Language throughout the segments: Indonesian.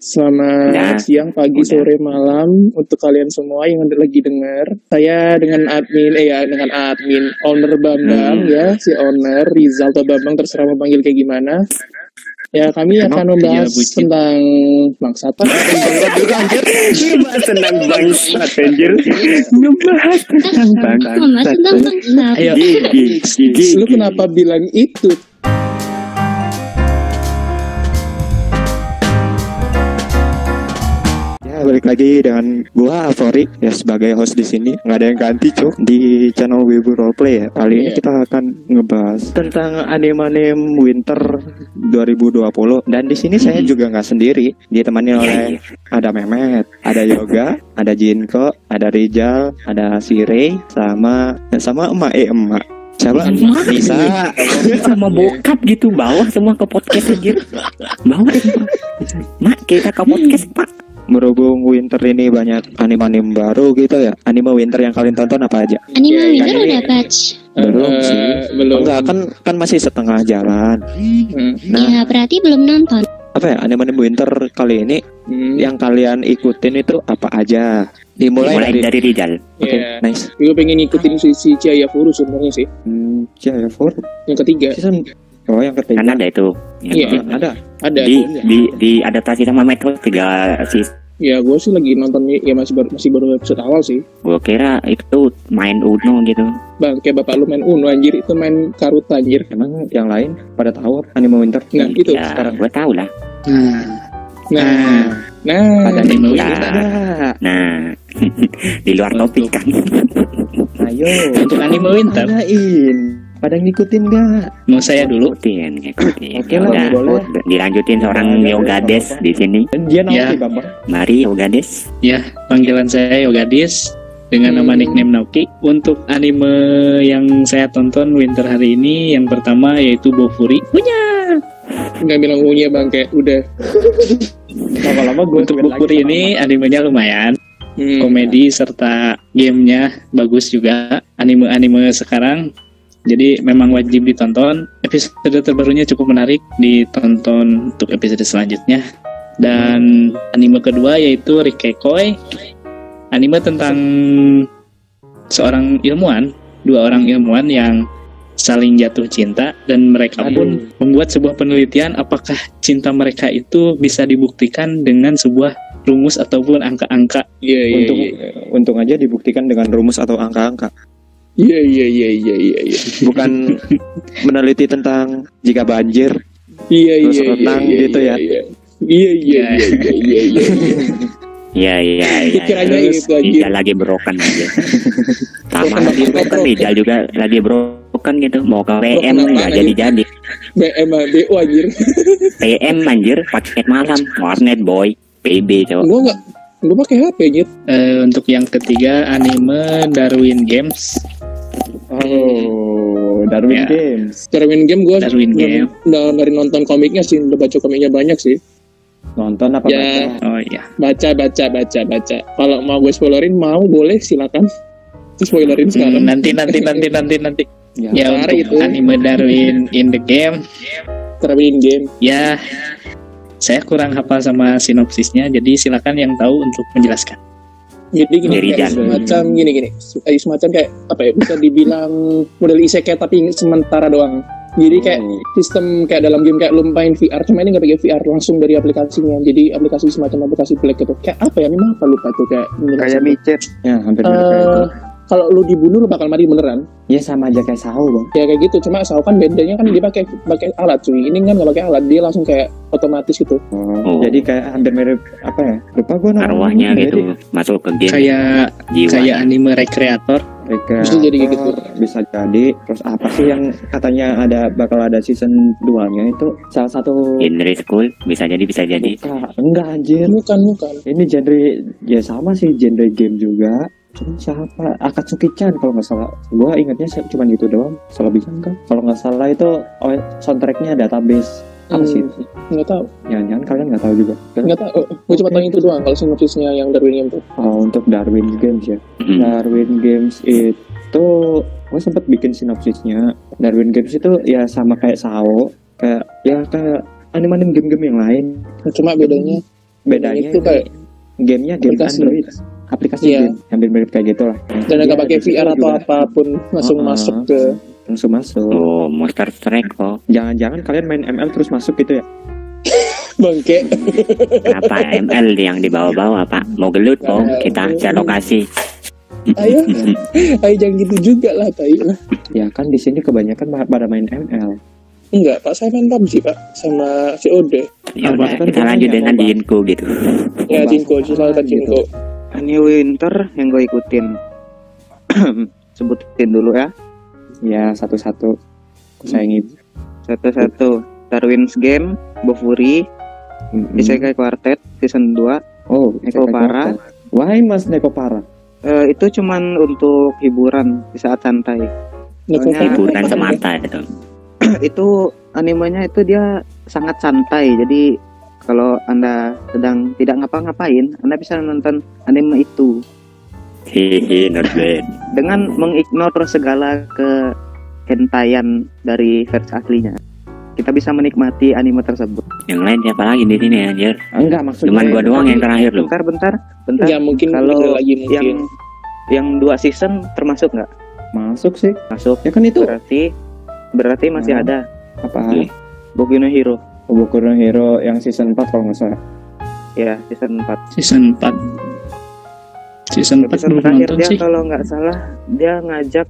Selamat Udah. siang, pagi, Udah. sore, malam untuk kalian semua yang lagi dengar. Saya dengan admin, eh ya dengan admin, owner Bambang Hmm. ya, si owner Rizal atau Bambang terserah mau panggil kayak gimana. Ya kami Emang akan membahas iya, tentang bangsatan. Ngebahas tentang bangsat anjir. Ngebahas Membahas tentang bangsat. Ayo, Gigi, gigi. lu kenapa bilang itu? Balik lagi dengan gua Afori ya sebagai host di sini nggak ada yang ganti cuk di channel Wibu Roleplay ya kali ini Iya. kita akan ngebahas tentang anime-anime winter 2020 dan di sini saya juga nggak sendiri ditemani Iya, oleh iya. ada Mehmet ada Yoga ada Jinko ada Rijal ada si Ray sama sama emak eh emak siapa Emak. Nisa sama bokap gitu bawa semua ke podcast anjir. Bawa deh, Pak. Mak, kita ke podcast, Pak. Berhubung winter ini banyak anime-anime baru gitu ya anime winter yang kalian tonton apa aja Anime Iya, winter iya. udah patch. Belum Eh, sih. belum. enggak kan kan masih setengah jalan Hmm. Nah. Ya berarti belum nonton. apa ya anime winter kali ini Hmm. yang kalian ikutin itu apa aja dimulai Mulai dari, dari Rijal. Oke, Ya. nice Gue pengen ngikutin si, si Furu sebenarnya sih. hmm, Jaya for Yang ketiga. season oh yang ketiga Kan ada itu. Iya. Yang ada Ada. di tuh. di di adaptasi sama Metro tiga sih Ya gue sih lagi nonton ya masih baru masih baru episode awal sih. gue kira itu main Uno gitu Bang, kayak bapak lu main Uno anjir itu main Karuta anjir. emang yang lain pada tahu anime winter Nah, itu ya sekarang. gue tahu lah Nah, Nah, nah, ada anime Ya. winter. ada nah di luar topik kan ayo Untuk anime winter, tanyain pada ngikutin nggak mau saya dulu. ngikutin ngikutin Oke lah, Udah, boleh. dilanjutin seorang Boleh, Yogades di sini dia Ya. nanti bapak mari Yogades Ya, panggilan saya Yogadis dengan nama Hmm. nickname Nauki. Untuk anime yang saya tonton winter hari ini, yang pertama yaitu Bofuri. Punya. nggak bilang punya bang kayak udah. lama-lama gue Untuk Bofuri ini animenya lumayan, Hmm. komedi serta gamenya bagus juga. Anime-anime sekarang jadi memang wajib ditonton. Episode terbarunya cukup menarik ditonton untuk episode selanjutnya. Dan anime kedua yaitu Rikekoi. Anime tentang seorang ilmuwan, dua orang ilmuwan yang saling jatuh cinta dan mereka pun membuat sebuah penelitian apakah cinta mereka itu bisa dibuktikan dengan sebuah rumus ataupun angka-angka. Iya iya untung iya. untung aja dibuktikan dengan rumus atau angka-angka Iya iya iya iya iya iya. bukan meneliti tentang jika banjir Iya iya Terus iya. renang iya, gitu iya, ya. Iya iya iya iya iya iya. iya. ya ya ya Pikirannya itu, anjir. Rijal lagi broken aja sama Broken lagi broken broken? Rijal juga lagi broken gitu mau ke PM Broken nggak jadi jadi BM BO anjir. PM anjir paket malam warnet boy PB cowok Gua nggak Gue pakai HP anjir. Eh, untuk yang ketiga anime Darwin Games. Oh Darwin Ya. Games Darwin game gue Darwin Game. udah dari nonton komiknya sih, udah baca komiknya banyak sih. nonton apa Ya. baca? Oh iya. Baca baca baca baca. Kalau mau gue spoilerin mau boleh silakan. Spoilerin Hmm, sekarang. nanti nanti nanti nanti nanti. Ya. Ya untuk itu. anime Darwin in the game. Darwin game. Ya saya kurang hafal sama sinopsisnya, jadi silakan yang tahu untuk menjelaskan. Jadi gini kayak semacam gini gini. Eh, semacam kayak apa ya bisa dibilang model isekai tapi sementara doang. Jadi kayak Oh. sistem kayak dalam game kayak lu main VR cuma ini nggak pakai VR langsung dari aplikasinya. Jadi aplikasi semacam aplikasi black gitu. Kayak apa ya ini mah apa lupa tuh kayak kayak micet. Ya hampir mirip kayak Eh, itu kalau lu dibunuh lu bakal mati beneran. Ya sama aja kayak Sao bang. Ya kayak gitu. Cuma Sao kan bedanya kan dia pakai pakai alat cuy. Ini kan nggak pakai alat dia langsung kayak otomatis gitu. Oh, jadi kayak hampir mirip apa ya lupa gue namanya. Arwahnya gitu masuk ke game. Kayak jiwa. kayak anime rekreator. mereka Bisa jadi gitu. bisa jadi. Terus apa sih yang katanya ada bakal ada season 2 nya itu? Salah satu genre school bisa jadi bisa jadi. Bukan, enggak anjir. Bukan bukan. Ini genre ya sama sih genre game juga cuma siapa? Akatsuki-chan kalau nggak salah. Gua ingatnya cuma gitu doang. Salah bisa enggak kalau nggak salah itu oh, soundtracknya database. Apa sih? Hmm, nggak tahu. Jangan-jangan kalian nggak tahu juga. Nggak tahu. Gue cuma tahu itu doang kalau sinopsisnya yang Darwin game tuh. Oh, untuk Darwin Games ya? Mm. Darwin Games itu gue sempet bikin sinopsisnya. Darwin Games itu ya sama kayak Sao. Kayak ya kayak anime-anime game-game yang lain. Cuma bedanya bedanya itu kayak gamenya game aplikasi. Android aplikasi Iya. game hampir mirip kayak gitu lah dan Iya, nggak pakai di situ VR atau juga apa pun langsung Uh-uh. masuk ke langsung masuk Oh, Monster Strike kok. jangan-jangan kalian main ML terus masuk gitu ya bangke Kenapa ML yang dibawa-bawa, Pak? Mau gelut, kok? Kita cari lokasi. ayo ayo jangan gitu juga lah tai lah ya kan di sini kebanyakan pada main ML enggak pak saya main PUBG pak sama COD Ya udah, kita lanjut dengan Jinko gitu. ya Jinko apaan silakan gitu. Ini Winter yang gue ikutin. Sebutin dulu ya. ya satu-satu aku sayangi Satu-satu. Darwin's Game, Bofuri, Mm-mm. Isekai Quartet season 2. oh Neko Para. Why mas Neko Para Eh, itu cuman untuk hiburan di saat santai. Neko Soalnya- Hiburan semata itu. itu animenya itu dia sangat santai. Jadi kalau Anda sedang tidak ngapa-ngapain, Anda bisa nonton anime itu Hihi, not bad. dengan mengignore segala ke hentayan dari versi aslinya. Kita bisa menikmati anime tersebut. Yang lain siapa lagi di sini anjir? enggak maksudnya Cuman gua doang yang terakhir loh. Bentar, bentar, bentar. ya mungkin Kalau lagi mungkin yang yang dua season termasuk nggak? masuk sih Masuk. ya kan itu Berarti berarti masih Hmm. ada apa Boku no Hero. Boku no Hero yang season 4 kalau nggak salah Ya, season 4. Season 4. Season 4 Episode belum terakhir nonton dia sih. kalau nggak salah dia ngajak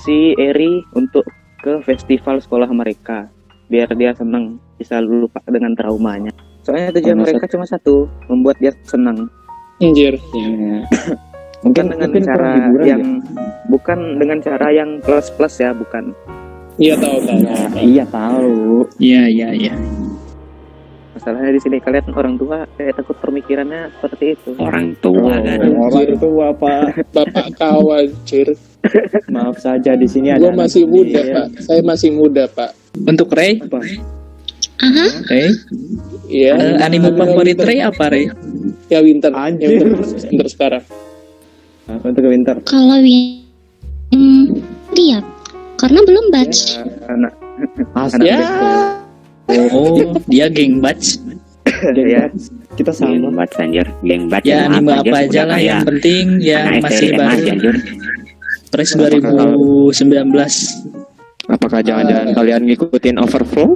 si Eri untuk ke festival sekolah mereka biar dia seneng bisa lupa dengan traumanya. Soalnya tujuan Oh, mereka cuma satu, membuat dia senang. anjir ya Bukan mungkin dengan mungkin cara yang ya? bukan dengan cara yang plus plus ya, bukan. Iya tahu tahu. Ya, iya tahu. Iya, iya, iya. Masalahnya di sini kalian orang tua kayak takut pemikirannya seperti itu. Orang tua kan. Oh, orang tua. pak. Bapak kau anjir. Maaf saja di sini ada gua masih anak muda kecil. pak. Saya masih muda pak. Untuk Ray, Apa? Aha, Ray, iya. Anime favorit Ray apa Ray? ya Winter. Anjir. ya Winter, Winter sekarang. Apa untuk winter? Kalau Win hmm, lihat karena belum batch. Anak asli ya Oh, dia geng batch. ya. kita Geng sama bat anjir, geng bat. Ya anime apa aja udah lah yang penting yang anak masih baru. anjir. Press Apakah 2019. apakah jangan-jangan kalian ngikutin overflow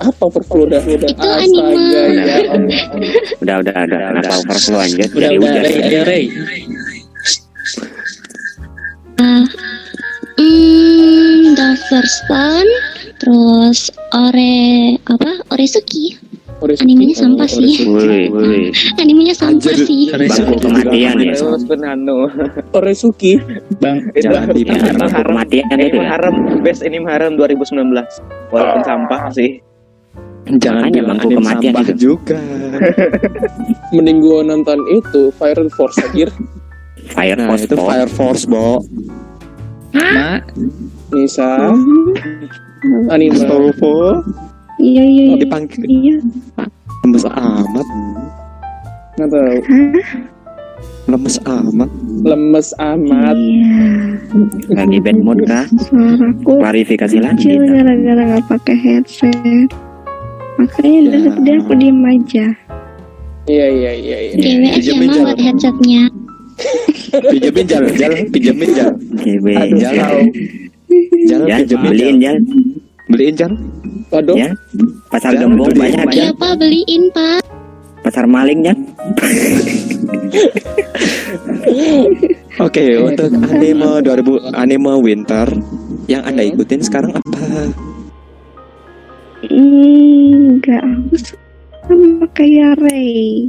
apa overflow dah udah Itu anime. ya Allah. Udah, udah, udah. Kenapa overflow anjir? Udah Dari udah hujan. Ray, ayo Ray. Ah, hmm, the first one, terus Ore apa Oresuki. Oresuki. Animenya sampah sih. Animenya sampah Anjir. sih. Bangku kematian ya. Oresuki Bang, Jangan. Ya, bangku kematian ini itu ya. haram best ini haram 2019 walaupun sampah sih jangan Makanya bilang bangku anime kematian sampah itu. juga mending gua nonton itu Fire Force anjir Fire nah Force itu. Fire Force bo Mak, Nisa anime Astagfirullah Iya iya Oh, iya. dipanggil Iya. lemes amat nggak tahu lemes amat lemes amat Iya. Lagi bad mood kah? Suaraku Klarifikasi lagi. gara-gara nggak pakai headset. Makanya Ya. dari tadi aku diem aja. iya iya iya iya ya mah jalan. buat headsetnya. pinjemin jalan jalan pinjemin jalan GB. jalan jalan Ya, beliin jalan ya. beliin jalan waduh Ya. Pasar Jangan gembong beliin. banyak ya. Iya pak beliin pak. Pasar maling ya. Oke, untuk anime 2000 anime winter yang Anda ikutin sekarang apa? Hmm, Enggak, aku sama kayak Ray.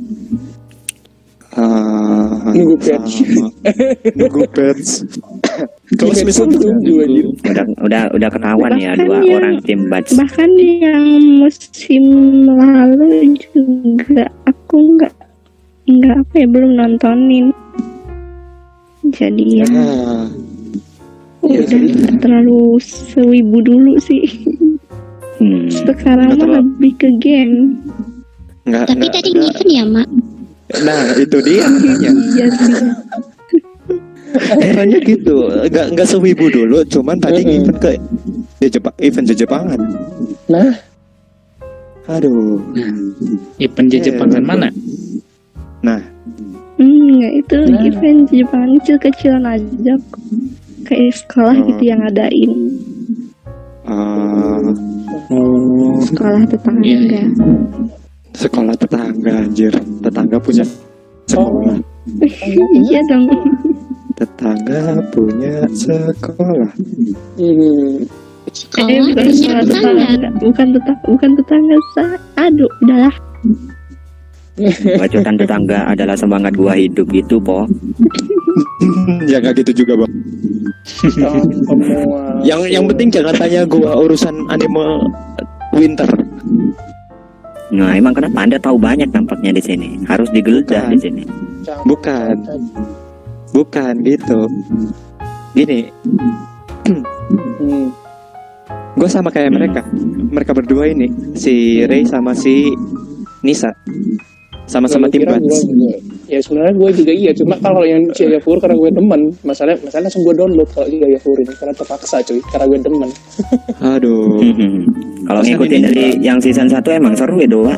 Ah, Nunggu patch. Nunggu patch. Kalau semisal tunggu, anjir. Udah udah udah ketahuan ya dua yang- orang tim batch. Bahkan yang musim lalu juga aku nggak nggak apa ya belum nontonin. Jadi ya Ah, udah nggak terlalu sewibu dulu sih. Hmm. Sekarang mah lebih ke game. nggak, Tapi nggak, tadi nggak. Ya mak. Nah, itu dia makanya. Iya sih. Caranya gitu, nggak nggak sewibu dulu, cuman tadi Mm-mm. event ke ya Jepang, event ke Jepangan. nah Aduh. Event di Eh, Jepangan mana? Nah, Hmm, nggak itu Nah. event Jepang kecil-kecilan aja. Kayak sekolah Oh. gitu yang ngadain eh, Oh, sekolah tetangga. Iya, sekolah tetangga anjir. Tetangga punya sekolah. Iya dong. Tetangga punya sekolah. Hmm. Sekolah Eh, bukan punya tetangga. tetangga, bukan tetangga, bukan tetangga sa. Aduh, udahlah. Bacotan tetangga adalah semangat gua hidup gitu, po. ya nggak gitu juga bang. Yang yang penting jangan tanya gua urusan anime winter. Nah, emang kenapa Anda tahu banyak tampaknya di sini? Harus digeledah Bukan. di sini. Bukan. Bukan gitu. Gini, Hmm. gue sama kayak mereka. Mereka berdua ini, si Ray sama si Nisa. Sama-sama tim juga- Ya sebenarnya gue juga iya, cuma kalau yang Jayapur karena gue demen, masalah masalah langsung gue download kalau Jayapur ini karena terpaksa cuy, karena gue demen. Aduh. Kalau ngikutin ini dari yang season 1 emang seru ya, Doa.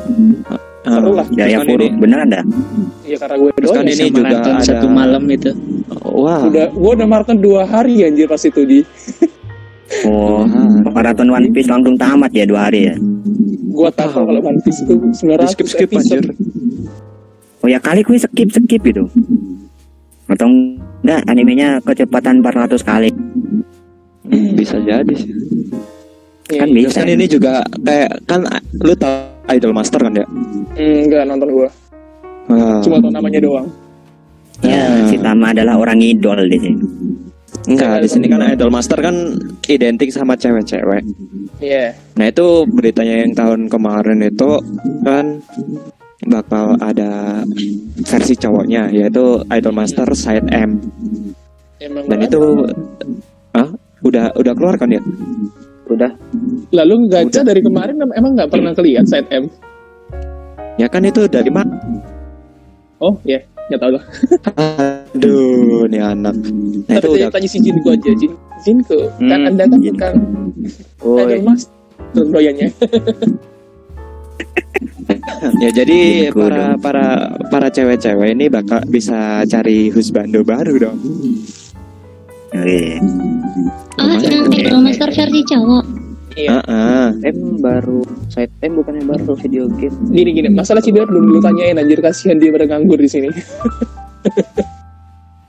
Seru lah. Jaya kan ini- bener ada? Iya karena gue doang. kan ini juga ada- satu malam itu. Wah. Udah, gue udah maraton dua hari anjir pas itu di. Oh, maraton One Piece langsung tamat ya dua hari ya? Gue tahu kalau One Piece itu 900 skip skip episode. anjir. Oh ya kali gue skip skip gitu. Atau enggak animenya kecepatan 400 kali. Bisa jadi sih. Kan Iya, Terus bisa. kan ini juga kayak kan lu tau Idol Master kan ya? Enggak nonton gue, Ah. cuma tau namanya doang. Ya, Ah. si Tama adalah orang idol di sini. Enggak, di sini kan Idol Master kan identik sama cewek-cewek. Iya. Nah itu beritanya yang tahun kemarin itu kan bakal ada versi cowoknya yaitu Idol Master Side M Emang dan itu ah udah udah keluar kan ya? Udah. Lalu gacha dari kemarin em- emang nggak pernah kelihat side M. Ya kan itu dari mana? Oh ya, nggak tahu lah. Aduh, nih anak. Nah itu Tapi udah tanya si Jinko aja, Jin. Jinko, kan Hmm, anda kan bukan idol mas doyannya. ya jadi Gitu para para para cewek-cewek ini bakal bisa cari husbando baru dong. Oke. Yang tuh. Idol Master versi cowok. Iya. Ah, ah. M baru side M bukannya baru video game. Gini gini, masalah Cibiar belum dulu tanyain anjir kasihan dia pada nganggur di sini.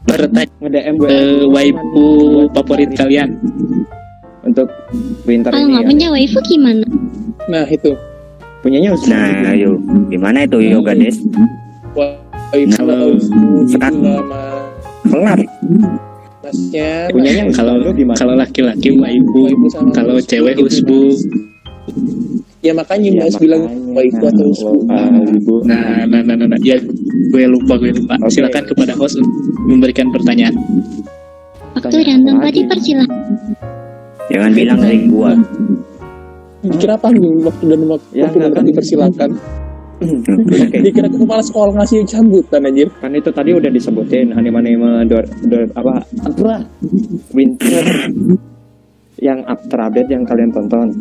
Bertanya Nge-DM ke waifu favorit kalian. untuk winter Kalau ini nggak ya. punya waifu gimana? Nah itu, Punyanya husbando. Nah, ayo. Gimana itu Yoga Des? wah, itu Nah, sekarang- lama Kelar. masnya. Punyanya Kalau kalau laki-laki Waifu sama kalau cewek husbu. Ya makanya Ya, Mas bilang makanya. waifu atau husbu. Ah, ibu. Nah, nah, nah, nah, nah. ya gue lupa, gue lupa. Oke. Silakan kepada host memberikan pertanyaan. Waktu dan tempat dipersilakan. Jangan bilang dari gua. Dikira panggung waktu dan waktu Ya, kan. dipersilakan. Oke. Dikira kepala sekolah ngasih cambutan anjir. Kan itu tadi udah disebutin anime-anime do, do- apa apa winter yang up terupdate yang kalian tonton.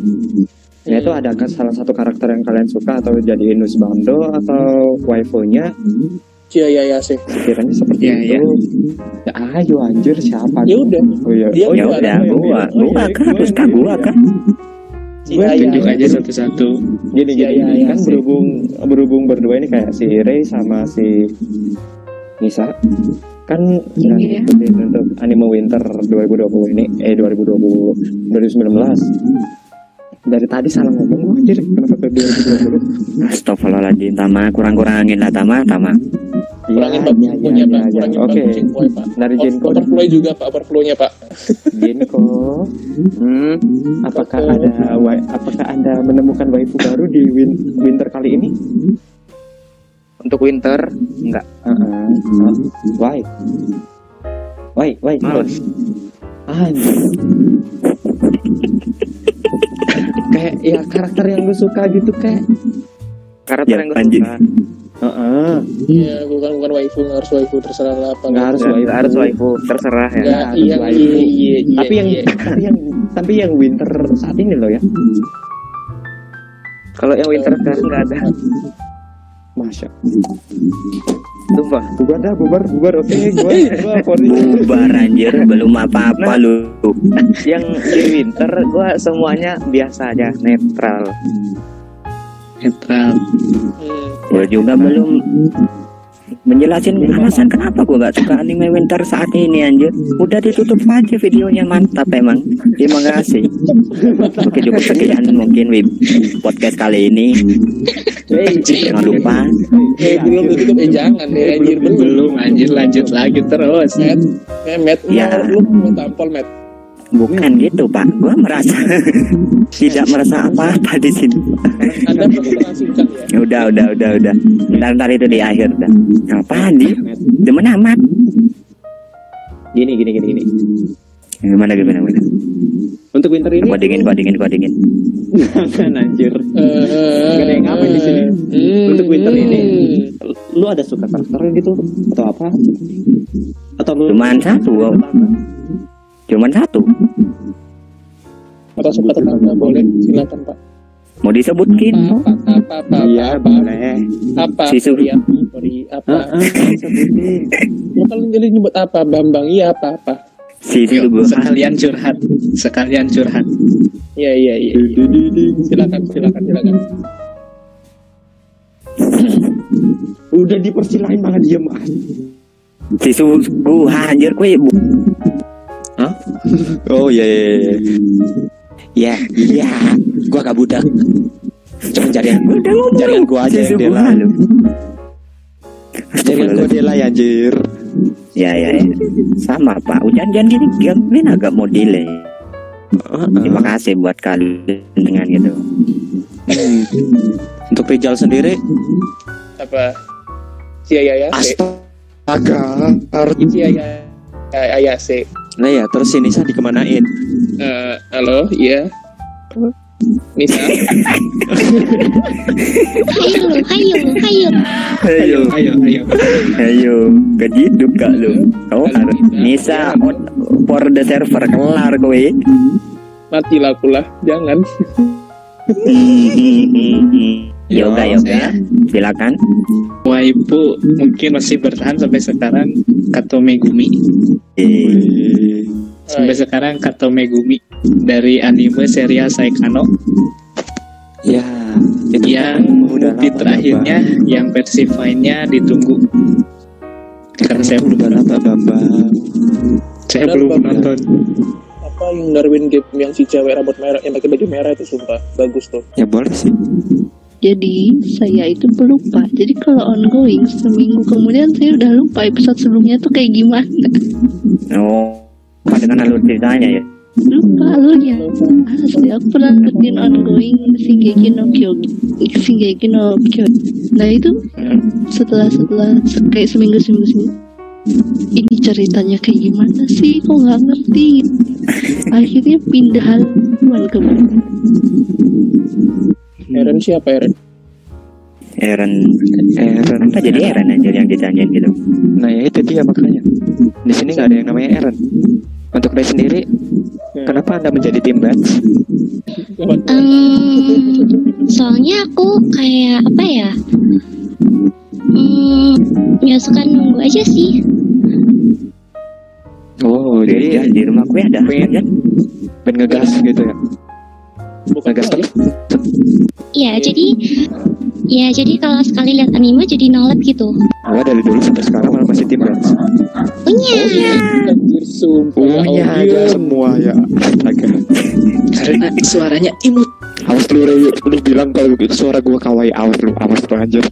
Ya itu ada kan salah satu karakter yang kalian suka atau jadiin husbando atau waifunya Ya ya ya sih. sekiranya seperti Ya, itu. Ya, ayo anjir siapa? Ya udah. Oh iya. Dia oh, Ya gua udah, gua, oh gua iya, kan harus kah gua kan? Iya, Tunjuk aja satu-satu. Gini Ya, gini ya, ya, kan berhubung berhubung berdua ini kayak si Ray sama si Nisa kan Iya. ikutin untuk anime winter 2020 ini eh 2020 2019 dari tadi salah ngomong gua anjir kenapa ke 2020 Astagfirullahaladzim, Tama. Kurang-kurangin lah, Tama. Tama. Kurangin Iya, Pak iya, iya, Pak. iya. Kurangin oke Pak bukunya Pak. dari Jinko Overflow juga Pak, overflow-nya Pak. Jinko Hmm, apakah ada wa- apakah anda menemukan waifu baru di win- winter kali ini untuk winter enggak. Heeh. why why why Males. Kayak ya karakter yang lu suka gitu kayak Karakter Ya, yang gue suka. Heeh. Iya, bukan bukan waifu, nggak harus waifu terserah lah apa. Nggak harus Ya, waifu. harus waifu, terserah ya. Nggak, harus iya, waifu. iya, iya, iya. tapi yang iya. tapi yang tapi yang winter saat ini loh ya Kalau yang winter sekarang nggak ada. Masya. Sumpah. Bubar dah, bubar, bubar. Oke, gua, gua voting. Bubar anjir, belum apa-apa lu. Yang di winter gua semuanya biasa aja, netral. Netral Hmm. Gua juga belum menjelasin alasan kenapa gua nggak suka anime winter saat ini anjir. Udah ditutup aja videonya mantap emang. Terima kasih. Oke cukup sekian mungkin Wib podcast kali ini. Jangan lupa Eh, belum tutup eh jangan deh anjir belum. anjir lanjut lagi terus Met, eh, Met, Ya. lu mau tampol Met. Bukan gitu Pak. Gua merasa tidak merasa apa-apa di sini. Anda ya. Udah udah udah udah. Ntar ntar itu di akhir dah. Apaan di? Demen amat. Gini, gini, gini, gini. Gimana gimana gimana. Untuk winter ini, Kok dingin kok dingin kok dingin. kan anjir. Gak ada yang ngapain di sini. hmm. Untuk winter ini, lu ada suka karakter gitu atau apa? Atau lu Cuman satu. Cuman satu. Atau tetangga boleh silakan Pak. Mau disebutin? Apa apa apa Iya, boleh. apa Si Su- sorry apa Heeh, sebutin. lo kalau jadi nyebut apa Bambang iya apa apa Si sekalian curhat sekalian curhat iya iya iya iya. silakan silakan silakan Udah dipersilahin malah diem Si Subuh anjir kue. Oh iya iya iya. Ya, iya. Gua gak budak. Cuma jaringan jaringan gua aja yang dela. Jaringan gua dela ya anjir. Ya ya ya. Sama Pak. Hujan-hujan gini kalian agak mau delay. Terima kasih buat kalian dengan gitu. Untuk Rijal sendiri, apa si ayah ya astaga. si ayah ayah si Nah ya, terus si Nisa dikemanain? Eh, halo iya Nisa Hayo, hayo, hayo. Ayo, ayo ayo ayo, kejeduk kak lu. Kau harus Nisa on for the server kelar kowe. matilah aku lah jangan yoga yoga, silakan. waipu mungkin masih bertahan sampai sekarang Kato Megumi Eh, sampai sekarang Kato Megumi dari anime serial Saikano. Ya, itu yang udah lama, terakhirnya yang versi fine-nya ditunggu. Karena saya belum udah lama Bambang. saya belum Bang. nonton. Apa yang Darwin game yang si cewek rambut merah yang pakai baju merah itu sumpah. Bagus tuh Ya boleh sih. Jadi saya itu pelupa. Jadi kalau ongoing seminggu kemudian saya udah lupa episode sebelumnya tuh kayak gimana. Oh, apa dengan alur ceritanya ya? Lupa alurnya. Asli aku pernah bikin ongoing Shingeki no Kyojin. Shingeki no Kyojin. Nah itu setelah setelah se- kayak seminggu seminggu seminggu ini ceritanya kayak gimana sih kok nggak ngerti akhirnya pindah haluan ke Eren siapa Eren Eren, Eren. apa jadi Eren aja yang ditanyain gitu? Nah ya itu dia makanya. Di sini nggak ada yang namanya Eren. Untuk Ray sendiri, kenapa anda menjadi tim Bats? Em, soalnya aku kayak apa ya? Hmm, ya suka nunggu aja sih. Oh, Jadi jadi di rumah gue ada. Pengen. ya? pengen ngegas gitu ya? bukan Ngegas ya? Ya, jadi ya jadi kalau sekali lihat anime jadi nolep gitu. Gua dari dulu sampai sekarang malah masih tim Bats. Punya. Anjir, sumpah Oh ya ya, Allah. ya semua ya. Astaga. karena suaranya imut Awas lu Ray, lu bilang kalau suara gua kawaii awas lu, awas lu anjir.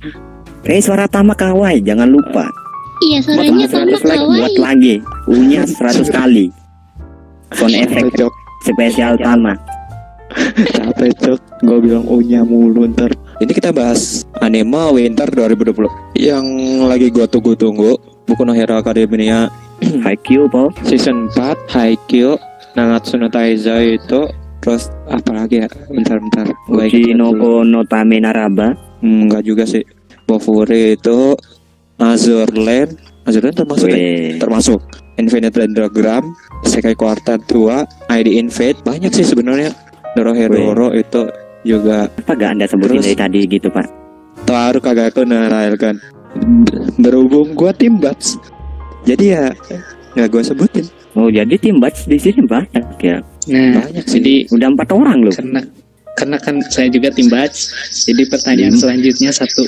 Eh suara Tama Kawai, jangan lupa. Iya, suaranya sama Flag buat kawaii. lagi. U-nya 100 kali. Sound effect spesial Tama. Capek cok. Gua bilang unya mulu ntar. Ini kita bahas anime Winter 2020 yang lagi gua tunggu-tunggu. Buku no Hero Academia Haikyuu, Paul. season 4 Haikyuu Nangatsu no Taizai itu terus apa lagi ya bentar-bentar ingat no. Ko no Tame Naraba. Hmm, enggak juga sih Bofuri itu Azurland Azurland termasuk ya? Termasuk Infinite Rendragram Sekai Quartet 2 ID Invade banyak sih sebenarnya Dorohedoro itu juga Apa gak anda sebutin Terus- dari tadi gitu pak? taruh kagak aku Rael kan berhubung gua tim Bats jadi ya nggak gua sebutin Oh jadi tim batch di sini banyak ya. Nah, banyak sih jadi Udah empat orang loh. karena karena kan saya juga tim batch, jadi pertanyaan Hmm. selanjutnya satu.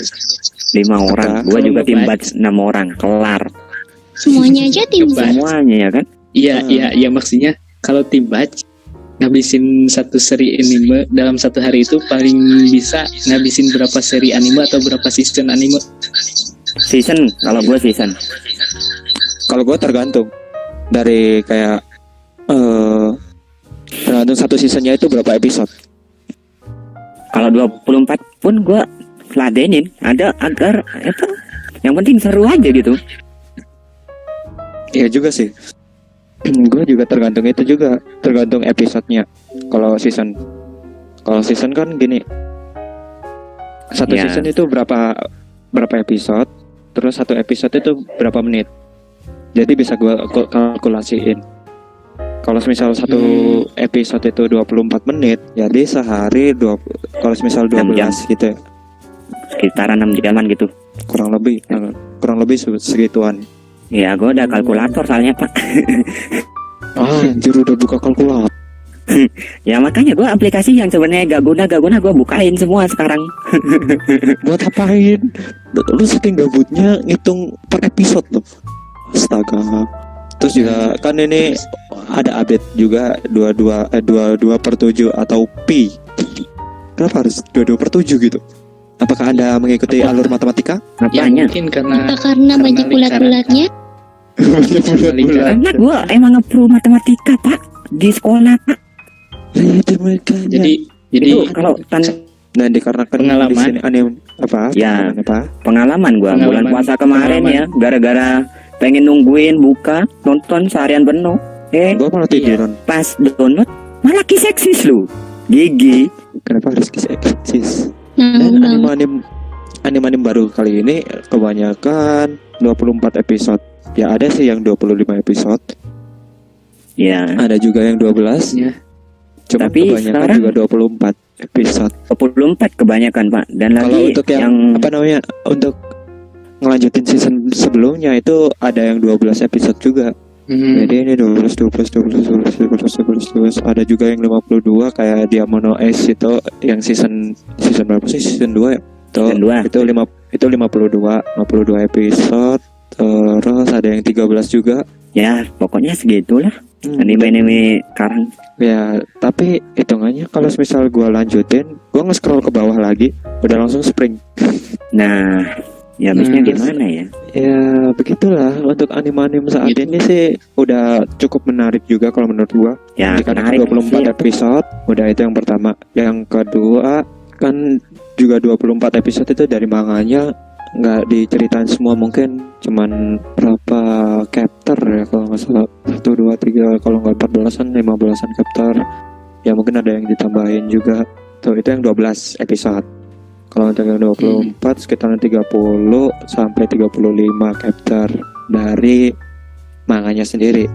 Lima orang. Gua juga tim batch enam orang. Kelar. Semuanya aja tim Coba. Semuanya ya kan? Iya, Hmm. iya, iya maksudnya kalau tim batch ngabisin satu seri anime dalam satu hari itu paling bisa ngabisin berapa seri anime atau berapa season anime? Season. Kalau gua season. kalau gua tergantung dari kayak eh tergantung satu seasonnya itu berapa episode Kalau 24 pun gua ladenin. Ada agar apa? Yang penting seru aja gitu. Iya juga sih. gue juga tergantung itu juga, tergantung episodenya. Kalau season, kalau season kan gini, satu Ya. season itu berapa berapa episode, terus satu episode itu berapa menit. Jadi bisa gue kalkulasiin. Kalau misal satu episode itu 24 menit, jadi sehari dua kalau misal 12 Enam jam. gitu ya, Sekitaran 6 jaman gitu. kurang lebih kurang lebih segituan. Ya gua udah kalkulator soalnya pak. Ah, anjir udah buka kalkulator. Ya makanya gua aplikasi yang sebenarnya gak guna gak guna gua bukain semua sekarang. buat apain lu saking gabutnya ngitung per episode loh astaga terus juga kan ini ada update juga 22 eh 22 per 7 atau pi kenapa harus 22 per 7 gitu apakah anda mengikuti Apa? alur matematika Ya Apanya? mungkin karena Apa karena Karena banyak bulat-bulatnya? Karena gua emang ngepro matematika pak di sekolah pak. Jadi jadi Itu kalau tan nah dikarenakan Pengalaman. di sini aneh apa Ya. Pengalaman apa pengalaman gua Pengalaman. bulan puasa kemarin Pengalaman. ya gara-gara pengen nungguin buka nonton seharian penuh. Eh gua malah tiduran pas download malah kiseksis lu. Gigi. kenapa harus kisah Dan anime-anime anime-anime baru kali ini kebanyakan 24 episode. Ya ada sih yang 25 episode, Ya. ada juga yang 12. Ya. Cuma Tapi kebanyakan sekarang- juga 24 episode. 24 kebanyakan pak dan Kalau lagi untuk yang, yang apa namanya? Untuk ngelanjutin season sebelumnya itu ada yang 12 episode juga. Hmm, Jadi ini 12 12 12 12 12 12 12 ada juga yang 52 kayak Diamono S itu yang season season berapa sih? Season 2 ya? Itu Season dua. itu lima itu 52 52 episode terus ada yang 13 juga ya pokoknya segitulah Hmm, anime-anime sekarang. ya tapi hitungannya kalau misal gua lanjutin gua nge-scroll ke bawah lagi udah langsung spring Nah, ya habisnya Hmm. gimana ya? ya begitulah untuk anime-anime saat Gitu. ini sih udah cukup menarik juga kalau menurut gua Ya menarik 24 sih. episode udah itu yang pertama yang kedua kan juga 24 episode itu dari manganya nggak diceritain semua mungkin cuman berapa chapter ya kalau nggak salah satu dua tiga kalau nggak 14an 15an chapter ya mungkin ada yang ditambahin juga tuh itu yang 12 episode kalau yang 24 sekitaran 30 sampai 35 chapter dari manganya sendiri.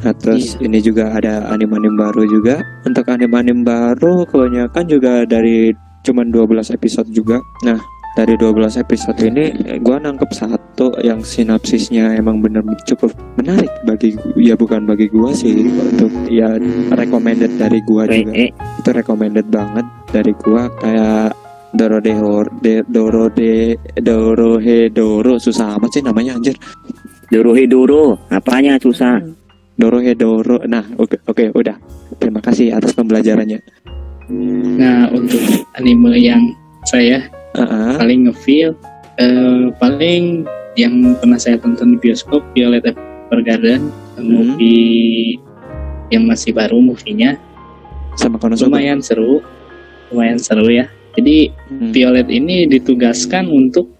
Nah terus ini juga ada anime-anime baru juga. Untuk anime-anime baru kebanyakan juga dari cuman 12 episode juga. Nah dari 12 episode ini eh, gua nangkep satu yang sinopsisnya emang bener cukup menarik bagi ya bukan bagi gua sih untuk ya recommended dari gua Eh, juga. eh, itu recommended banget dari gua kayak Doro de Hor de Doro de Doro he Doro. Susah amat sih namanya anjir. Doro Doro, apanya susah? Doro he Doro. Nah oke oke udah. Terima kasih atas pembelajarannya. Nah untuk anime yang saya Ah, paling ngefeel eh, paling yang pernah saya tonton di bioskop Violet Evergarden Hmm. movie yang masih baru movie-nya sama Konosuba lumayan seru lumayan seru ya jadi Hmm. Violet ini ditugaskan untuk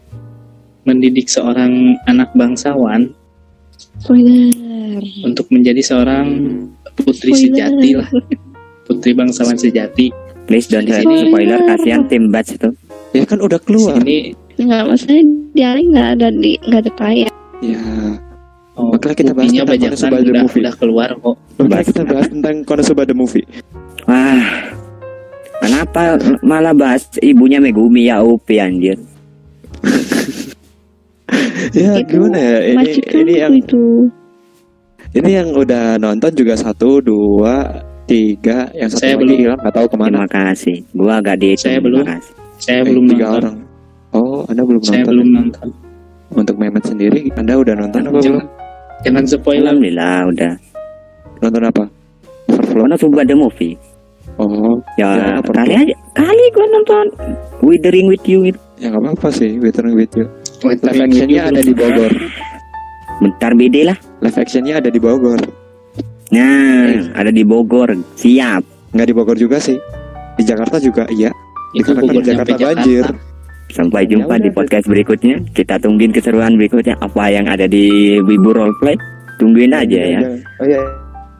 mendidik seorang anak bangsawan Spoiler. untuk menjadi seorang putri Spoiler. sejati lah putri bangsawan sejati Please don't sini- spoiler kasihan tim batch itu. Ya kan udah di keluar sini Enggak, maksudnya di Ali nggak ada di nggak ada tayang. ya oh, Makanya kita bahas tentang bajakan Konosuba the udah, movie. udah keluar kok makanya kita bahas tentang Konosuba the movie Wah, Kenapa malah bahas ibunya Megumi ya OP anjir? ya Itu gimana ya ini ini yang itu ini yang udah nonton juga satu dua tiga yang satu Saya lagi belum. hilang nggak tahu ke mana Terima kasih. Gua gak dihitung. Saya terima belum. kasih. Saya Eh, belum tiga nonton. orang oh anda belum Saya nonton belum ya? nonton. untuk Mehmet sendiri anda udah nonton apa belum Jangan, jangan spoiler. Alhamdulillah udah. nonton apa Overflow Mana coba the movie? oh Ya, Ya, kali aja. Kali gua nonton Withering with You itu. ya nggak apa-apa sih Withering with You live actionnya ada di belum Bogor Bentar BD lah. live actionnya ada di Bogor Nah, ada di Bogor. Siap. nggak di Bogor juga sih di Jakarta juga iya Itu dikarenakan Bogor Jakarta sampai Jakarta. banjir Sampai Ya jumpa udah, di podcast berikutnya. Kita tungguin keseruan berikutnya apa yang ada di Wibu Roleplay. Tungguin aja ya. Oh iya,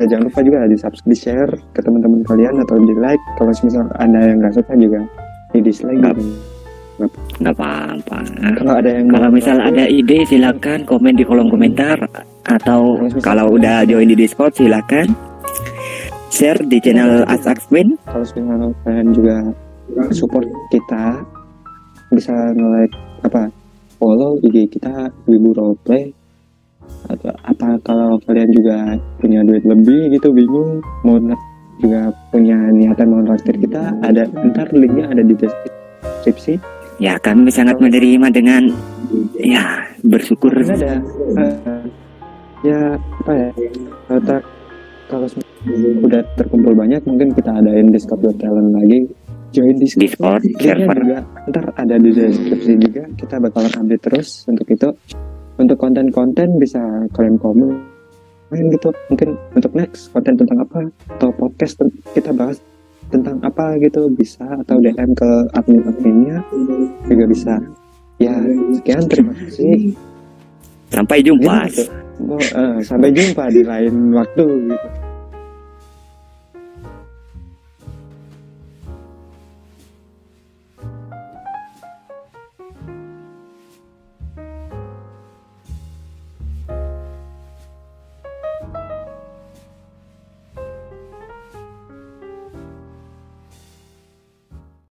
ya, jangan lupa juga di subscribe, di share ke teman-teman kalian atau di like. Kalau misal ada yang nggak suka juga di dislike. Gitu. Nggak apa-apa. Kalau ada yang Kalau misal ada ide silakan komen di kolom komentar atau kalau udah join di Discord silakan share di channel Asax Win. kalau kalian juga support kita bisa nge-like apa follow IG kita Wibu Roleplay. Atau apa kalau kalian juga punya duit lebih gitu bingung mau juga punya niatan mau traktir kita ada ntar linknya ada di deskripsi. Ya kami sangat menerima dengan ya bersyukur. Ada eh, ya apa ya kalau kalau udah terkumpul banyak mungkin kita adain discord talent lagi join discord, Discord Linknya server. juga ntar ada di deskripsi juga kita bakalan update terus untuk itu untuk konten-konten bisa kalian komen main gitu mungkin untuk next konten tentang apa atau podcast kita bahas tentang apa gitu bisa atau DM ke admin-adminnya juga bisa ya sekian terima kasih Sampai jumpa. Gitu. Oh, sampai jumpa di lain waktu gitu.